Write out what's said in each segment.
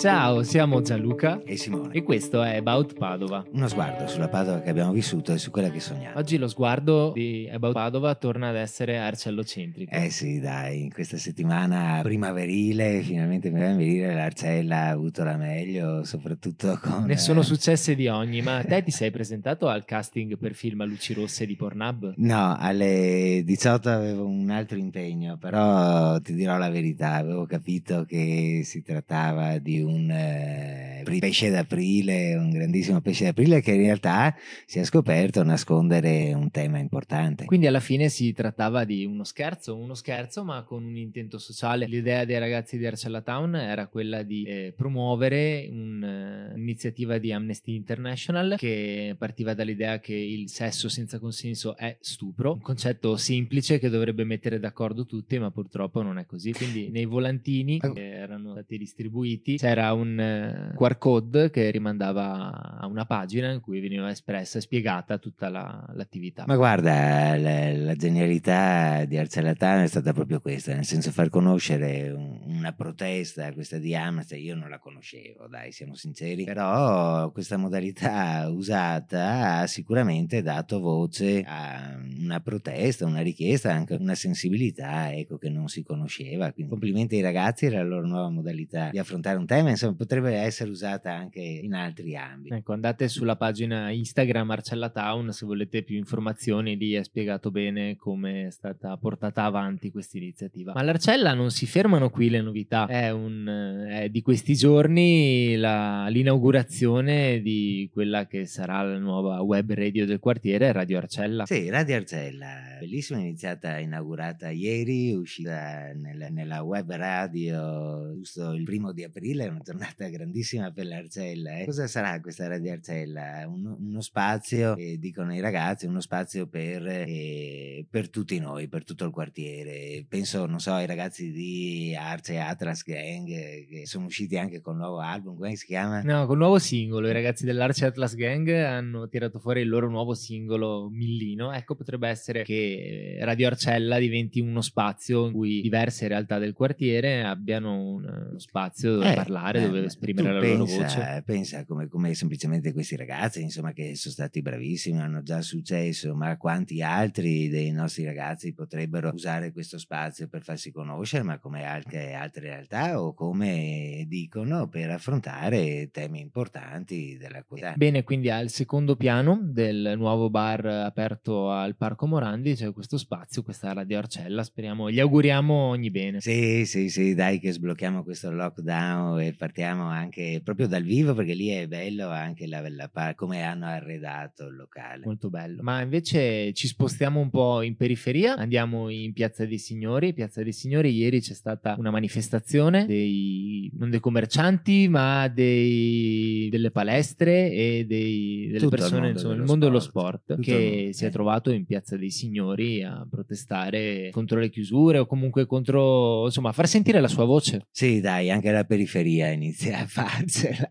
Ciao, siamo Gianluca e Simone. e questo è About Padova. Uno sguardo sulla Padova che abbiamo vissuto e su quella che sogniamo. Oggi lo sguardo di About Padova torna ad essere arcellocentrico. Eh sì, dai, in questa settimana primaverile, finalmente primaverile, l'Arcella ha avuto la meglio, soprattutto con... Ne sono successe di ogni, ma te ti sei presentato al casting per film a luci rosse di Pornhub? No, alle 18 avevo un altro impegno, però ti dirò la verità, avevo capito che si trattava di un eh, pesce d'aprile, un grandissimo pesce d'aprile che in realtà si è scoperto nascondere un tema importante. Quindi alla fine si trattava di uno scherzo, uno scherzo ma con un intento sociale. L'idea dei ragazzi di Arcella Town era quella di eh, promuovere un'iniziativa di Amnesty International che partiva dall'idea che il sesso senza consenso è stupro, un concetto semplice che dovrebbe mettere d'accordo tutti ma purtroppo non è così. Quindi nei volantini che erano stati distribuiti c'era un uh, QR code che rimandava a una pagina in cui veniva espressa e spiegata tutta la, l'attività. Ma guarda, la, la genialità di Arcelatano è stata proprio questa, nel senso far conoscere un, una protesta, questa di Amnesty, io non la conoscevo, dai, siamo sinceri, però questa modalità usata ha sicuramente dato voce a una protesta, una richiesta, anche una sensibilità, ecco, che non si conosceva. Quindi complimenti ai ragazzi e la loro nuova modalità di affrontare un tema, insomma, potrebbe essere usata anche in altri ambiti. Ecco, andate sulla pagina Instagram Marcella Town se volete più informazioni, lì è spiegato bene come è stata portata avanti questa iniziativa. Ma all'Arcella non si fermano qui le novità, è, un, è di questi giorni la, l'inaugurazione di quella che sarà la nuova web radio del quartiere, Radio Arcella. Sì, Radio Arcella, bellissima, iniziata, inaugurata ieri, uscita nel, nella web radio giusto il primo di aprile, una giornata grandissima per l'Arcella. Eh. Cosa sarà questa Radio Arcella? Un, uno spazio, eh, dicono i ragazzi, uno spazio per, eh, per, tutti noi, per tutto il quartiere. Penso, non so, ai ragazzi di Arce Atlas Gang che sono usciti anche con un nuovo album, come si chiama? No, con un nuovo singolo. I ragazzi dell'Arce Atlas Gang hanno tirato fuori il loro nuovo singolo Millino. Ecco, potrebbe essere che Radio Arcella diventi uno spazio in cui diverse realtà del quartiere abbiano uno spazio dove Eh, parlare, eh, dove ma esprimere la loro pensa, voce. Pensa come, come semplicemente questi ragazzi, insomma, che sono stati bravissimi, hanno già successo, ma quanti altri dei nostri ragazzi potrebbero usare questo spazio per farsi conoscere, ma come anche altre realtà o come dicono per affrontare temi importanti della comunità. Bene, quindi al secondo piano del nuovo bar aperto al Parco Morandi c'è questo spazio, questa Radio Arcella. Speriamo, gli auguriamo ogni bene. Sì, sì, sì, dai che sblocchiamo questo lockdown e partiamo anche proprio dal vivo perché lì è bello anche la, la come hanno arredato il locale. Molto bello. Ma invece ci spostiamo un po' in periferia, andiamo in Piazza dei Signori. Piazza dei Signori, ieri c'è stata una manifestazione dei, non dei commercianti, ma dei, delle palestre e dei, delle Tutto il persone, mondo insomma, il dello mondo dello sport. Tutto il che si è eh. trovato in Piazza dei Signori a protestare contro le chiusure o comunque contro, insomma, a far sentire la sua voce. Sì, dai, anche la periferia inizia a farcela.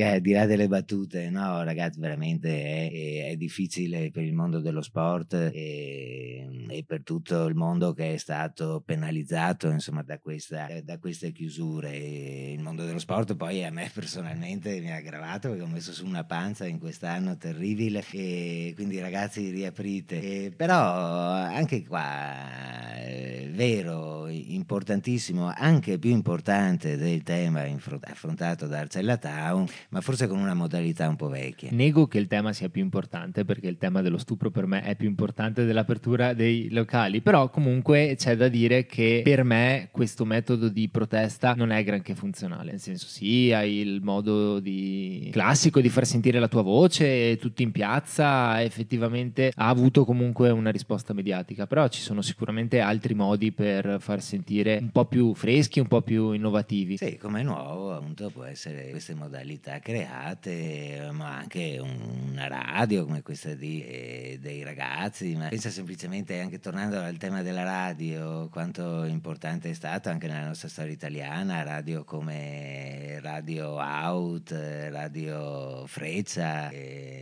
Al di là delle battute, no, ragazzi, veramente è, è difficile per il mondo dello sport e, e per tutto il mondo che è stato penalizzato, insomma, da, questa, da queste chiusure. E il mondo dello sport poi a me personalmente mi ha aggravato perché ho messo su una panza in quest'anno terribile e quindi ragazzi riaprite. E però anche qua è vero, importantissimo, anche più importante del tema affrontato da Arcella Town, ma forse con una modalità un po' vecchia. Nego che il tema sia più importante perché il tema dello stupro per me è più importante dell'apertura dei locali, però comunque c'è da dire che per me questo metodo di protesta non è granché funzionale, nel senso sì, hai il modo di... classico di far sentire la tua voce, tutti in piazza, effettivamente ha avuto comunque una risposta mediatica, però ci sono sicuramente altri modi per far sentire un po' più freschi, un po' più innovativi. Sì, come nuovo appunto può essere queste modalità create, ma anche un- una radio come questa di, eh, dei ragazzi, ma pensa semplicemente anche tornando al tema della radio, quanto importante è stato anche nella nostra storia italiana, radio come Radio Out, Radio Freccia,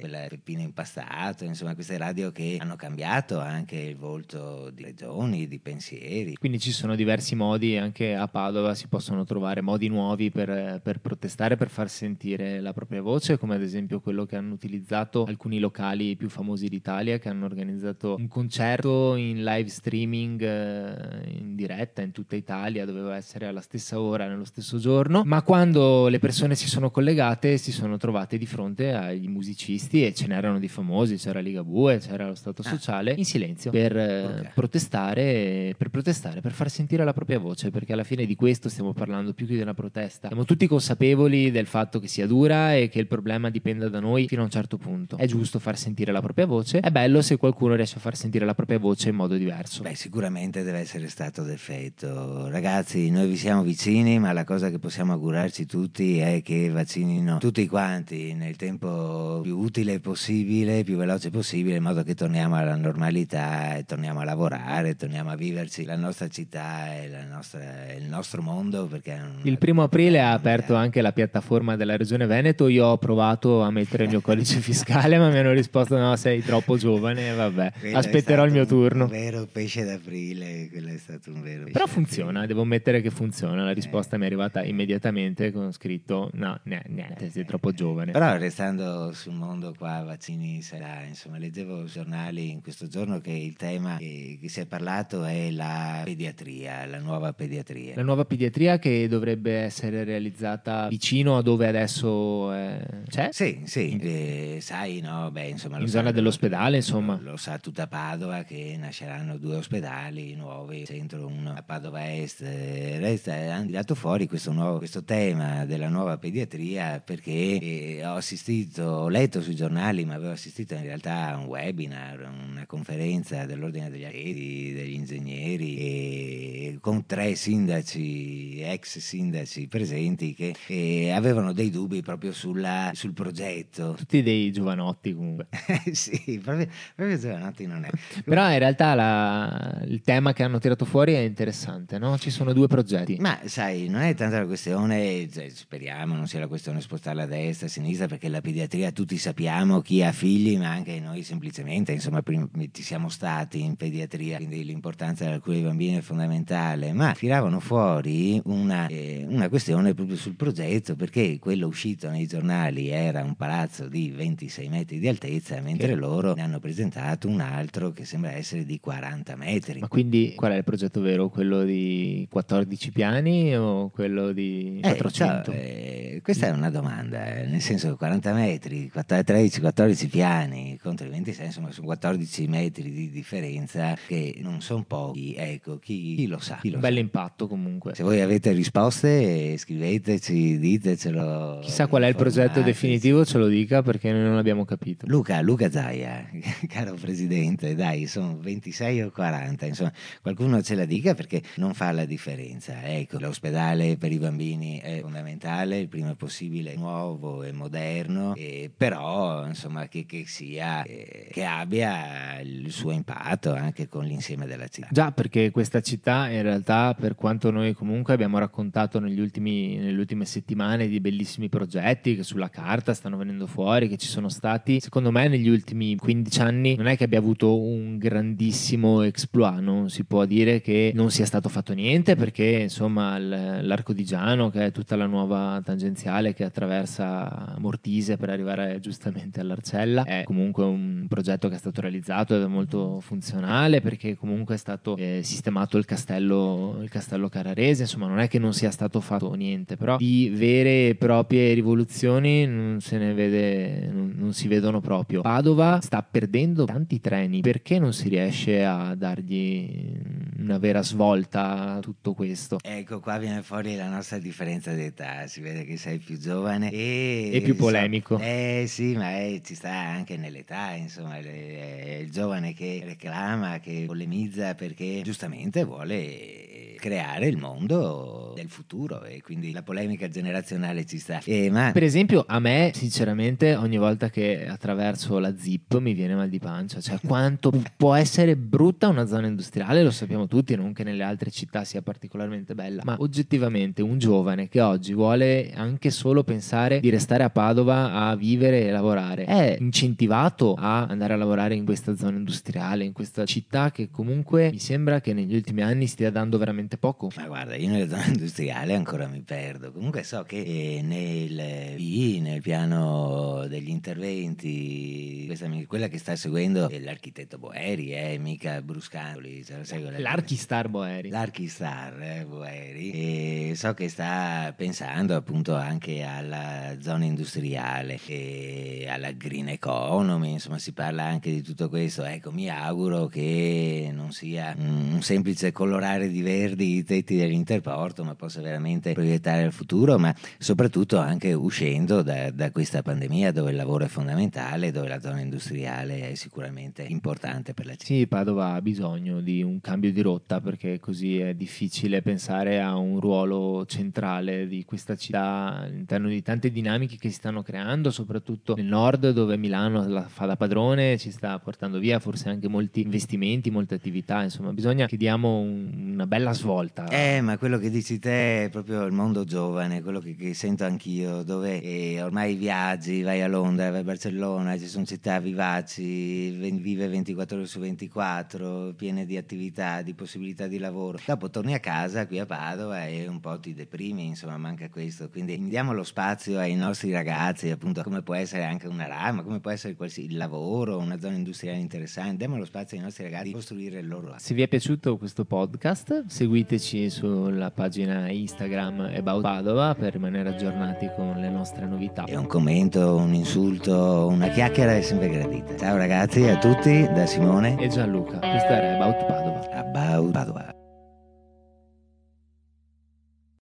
quella Peppino Impastato, insomma queste radio che hanno cambiato anche il volto di regioni, di pensieri. Quindi ci sono diversi modi, anche a Padova si possono trovare modi nuovi per, per protestare, per far sentire la propria voce, come ad esempio quello che hanno utilizzato alcuni locali più famosi d'Italia che hanno organizzato un concerto in live streaming eh, in diretta in tutta Italia, doveva essere alla stessa ora, nello stesso giorno, ma quando le persone si sono collegate si sono trovate di fronte agli musicisti e ce n'erano di famosi, c'era Ligabue, c'era lo Stato ah. Sociale, in silenzio per, okay. protestare, per protestare, per far sentire la propria voce, perché alla fine di questo stiamo parlando più che di una protesta. Siamo tutti consapevoli del fatto che sia dura e che il problema dipenda da noi fino a un certo punto. È giusto far sentire la propria voce, è bello se qualcuno riesce a far sentire la propria voce in modo diverso. Beh, sicuramente deve essere stato d'effetto. Ragazzi, noi vi siamo vicini, ma la cosa che possiamo augurarci tutti è che vaccinino tutti quanti nel tempo più utile possibile, più veloce possibile, in modo che torniamo alla normalità e torniamo a lavorare, torniamo a viverci la nostra città e la nostra, il nostro mondo. il primo aprile ha aperto anche la piattaforma della Regione Veneto. Io ho provato a mettere il mio codice fiscale, ma mi hanno risposto: no, sei troppo giovane. Vabbè, quello aspetterò il mio turno. Un vero pesce d'aprile, quello è stato un vero. Però funziona, devo ammettere che funziona. La risposta eh. mi è arrivata immediatamente con scritto: no, niente, sei troppo giovane. Però restando sul mondo qua, vaccini sarà, insomma, leggevo giornali in questo giorno che il tema che si è parlato è la pediatria, la nuova pediatria. La nuova pediatria che dovrebbe essere realizzata vicino a dove adesso eh, c'è? Sì, sì, eh, sai, no, beh, insomma... In zona dell'ospedale, insomma. Lo, lo, sa tutta Padova che nasceranno due ospedali nuovi, centro uno a Padova Est. Eh, resta, hanno tirato fuori questo, nuovo, questo tema della nuova pediatria perché eh, ho assistito, ho letto sui giornali, ma avevo assistito in realtà a un webinar, una conferenza dell'Ordine degli Architetti, degli ingegneri, e con tre sindaci, ex sindaci presenti che eh, avevano dei dubbi proprio sulla, sul progetto. Tutti dei giovanotti comunque. sì, proprio, proprio giovanotti non è. Però in realtà la, il tema che hanno tirato fuori è interessante, no? Ci sono due progetti. Ma sai, non è tanto la questione, cioè, speriamo non sia la questione spostarla a destra, a sinistra, perché la pediatria tutti sappiamo chi ha figli, ma anche noi semplicemente, insomma, prima, ci siamo stati in pediatria, quindi l'importanza della cura dei bambini è fondamentale, ma tiravano fuori una, eh, una questione proprio sul progetto, perché quello uscito nei giornali era un palazzo di 26 metri di altezza, mentre che... loro ne hanno presentato un altro che sembra essere di 40 metri. Ma quindi qual è il progetto vero? Quello di 14 piani o quello di 400? Eh, cioè, eh, questa è una domanda, eh, nel senso che 40 metri, 13-14 piani contro i 26, insomma sono 14 metri di differenza che non sono pochi, ecco, chi, chi lo sa. Chi lo un bel impatto comunque. Se voi avete risposte scriveteci, ditecelo. Chissà qual è il progetto definitivo, ce lo dica perché noi non l'abbiamo capito. Luca, Luca Zaia, caro presidente, dai, sono 26 o 40, insomma, qualcuno ce la dica perché non fa la differenza. Ecco, l'ospedale per i bambini è fondamentale, il prima possibile nuovo e moderno, e però insomma che, che sia, eh, che abbia il suo impatto anche con l'insieme della città. Già, perché questa città in realtà, per quanto noi comunque abbiamo raccontato negli ultimi, nelle ultime settimane di bellissimi progetti che sulla carta stanno venendo fuori, che ci sono stati, secondo me negli ultimi 15 anni non è che abbia avuto un grandissimo exploit, non si può dire che non sia stato fatto niente perché insomma l'arco di Giano, che è tutta la nuova tangenziale che attraversa Mortise per arrivare giustamente all'Arcella, è comunque un progetto che è stato realizzato ed è molto funzionale perché comunque è stato eh, sistemato il castello, il castello Carrarese, insomma non è che non sia stato fatto niente, però di vere e proprie rivoluzioni non se ne vede, non, non si vedono proprio. Padova sta perdendo tanti treni, perché non si riesce a dargli una vera svolta a tutto questo? Ecco, qua viene fuori la nostra differenza d'età, si vede che sei più giovane e... E più polemico. So, eh sì, ma è, ci sta anche nell'età, insomma, è il giovane che reclama, che polemizza perché giustamente vuole creare il mondo del futuro e quindi la polemica generazionale ci sta. Eh, ma... Per esempio, a me, sinceramente, ogni volta che attraverso la zip mi viene mal di pancia, cioè quanto può essere brutta una zona industriale, lo sappiamo tutti, non che nelle altre città sia particolarmente bella, ma oggettivamente un giovane che oggi vuole anche solo pensare di restare a Padova a vivere e lavorare è incentivato a andare a lavorare in questa zona industriale, in questa città che comunque mi sembra che negli ultimi anni stia dando veramente poco. Ma guarda, io nella zona industriale ancora mi perdo. Comunque so che eh, nel PI, nel piano degli interventi, questa, quella che sta seguendo è l'architetto Boeri, eh, mica Bruscandoli. L'archistar Boeri. L'archistar eh, Boeri. E so che sta pensando appunto anche alla zona industriale e alla green economy, insomma si parla anche di tutto questo. Ecco, mi auguro che non sia un semplice colorare di verdi i tetti dell'interporto, ma possa veramente proiettare il futuro, ma soprattutto anche uscendo da, da questa pandemia dove il lavoro è fondamentale, dove la zona industriale è sicuramente importante per la città. Sì, Padova ha bisogno di un cambio di rotta perché così è difficile pensare a un ruolo centrale di questa città all'interno di tante dinamiche che si stanno creando, soprattutto nel nord dove Milano la fa da padrone, ci sta portando via forse anche molti investimenti, molte attività, insomma bisogna che diamo un, una bella svolta. Eh, ma quello che dici te è proprio il mondo giovane, quello che, che sento anch'io, dove eh, ormai viaggi, vai a Londra, vai a Barcellona, ci sono città vivaci, vive 24 ore su 24, piene di attività, di possibilità di lavoro. Dopo torni a casa qui a Padova e un po' ti deprimi, insomma manca questo. Quindi diamo lo spazio ai nostri ragazzi, appunto come può essere anche una rama, come può essere il lavoro, una zona industriale interessante, diamo lo spazio ai nostri ragazzi di costruire il loro. Se vi è piaciuto questo podcast, seguiteci sulla pagina Instagram About Padova per rimanere aggiornati con le nostre novità. E un commento, un insulto, una chiacchiera è sempre gradita. Ciao ragazzi a tutti da Simone e Gianluca. Questo era About Padova. About Padova.